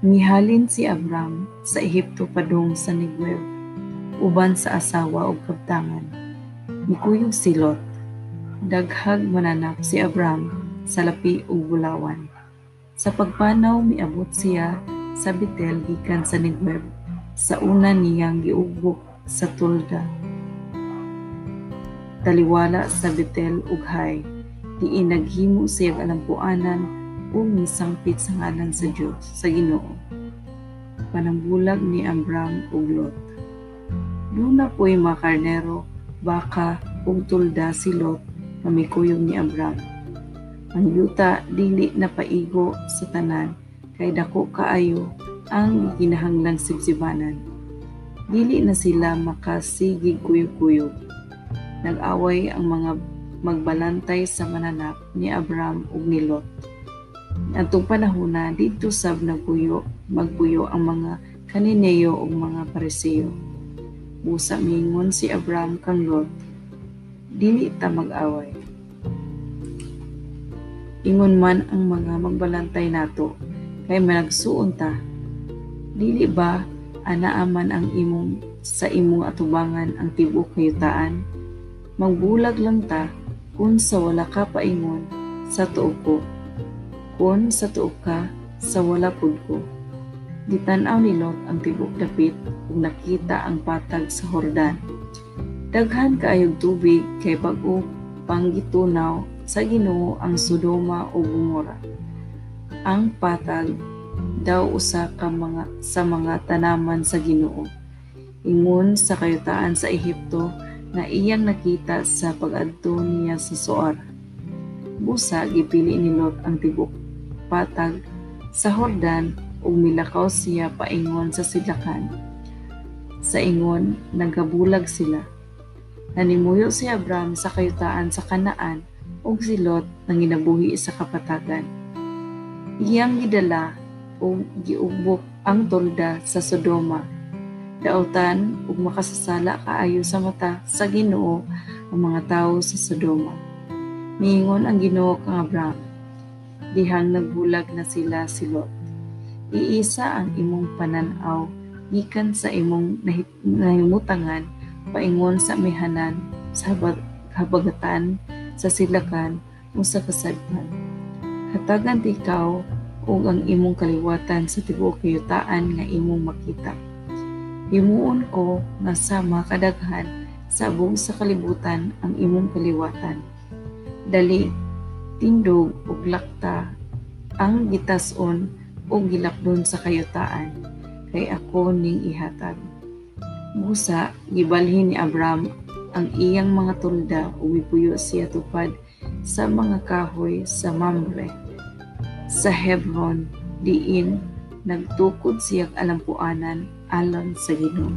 Mihalin si Abram sa Ehipto padung sa Negev, uban sa asawa ug kabtangan. Mikuyog si Lot. Daghag mananap si Abram sa lapi ug bulawan. Sa pagpanaw miabot siya sa Betel gikan sa Negev, sa una niyang giugbok sa Tulda. Taliwala sa Betel ug Hay, diin naghimo siya alampuanan o misangpit sa ngalan sa Diyos, sa Ginoo. Panambulag ni Abram ug Lot. Luna po'y mga karnero, baka ug tulda si Lot na may kuyog ni Abram. Ang yuta dili na paigo sa tanan kay dako kaayo ang ginahanglang sibsibanan. Dili na sila makasigig kuyog-kuyog. Nag-away ang mga magbalantay sa mananap ni Abram ug ni Lot Atong panahon na dito sab nagpuyo, magpuyo ang mga kanineyo ug mga pariseyo. Busa mingon si Abraham kang Lot, dili ta mag-away. Ingon man ang mga magbalantay nato, kay managsuon ta. Dili ba anaaman ang imong sa imong atubangan ang tibok kayutaan? Magbulag lang ta kung sa wala ka paingon sa tuo ko kun sa tuog ka sa wala pud ko. Gitanaw ni Lot ang tibok dapit ug nakita ang patag sa Hordan. Daghan kaayog tubig kay bag-o panggitunaw sa Ginoo ang Sodoma ug Gomora. Ang patag daw usa ka mga sa mga tanaman sa Ginoo. Ingon sa kayutaan sa Ehipto na iyang nakita sa pag-adto niya sa Soar. Busa gipili ni Lot ang tibok patag sa Hordan ug milakaw siya paingon sa silakan. Sa ingon, nagabulag sila. Nanimuyo si Abram sa kayutaan sa Kanaan ug si Lot nang ginabuhi sa kapatagan. Iyang gidala ug giubok ang tolda sa Sodoma. Dautan ug makasasala kaayo sa mata sa Ginoo ang mga tawo sa Sodoma. Miingon ang Ginoo kang Abram, dihang nagbulag na sila si Lot. Iisa ang imong pananaw gikan sa imong nahimutangan paingon sa mihanan sa habagatan sa silakan o sa kasadpan. Hatagan ti ikaw ug ang imong kaliwatan sa tibuok kayutaan nga imong makita. Himuon ko nga sama kadaghan sa buong sa kalibutan ang imong kaliwatan. Dali tindog ug lakta ang gitason o gilakdon sa kayutaan kay ako ning ihatag. Busa gibalhin ni Abram ang iyang mga tulda ug mipuyo siya tupad sa mga kahoy sa Mamre sa Hebron diin nagtukod siya alampuanan alang sa Ginoo.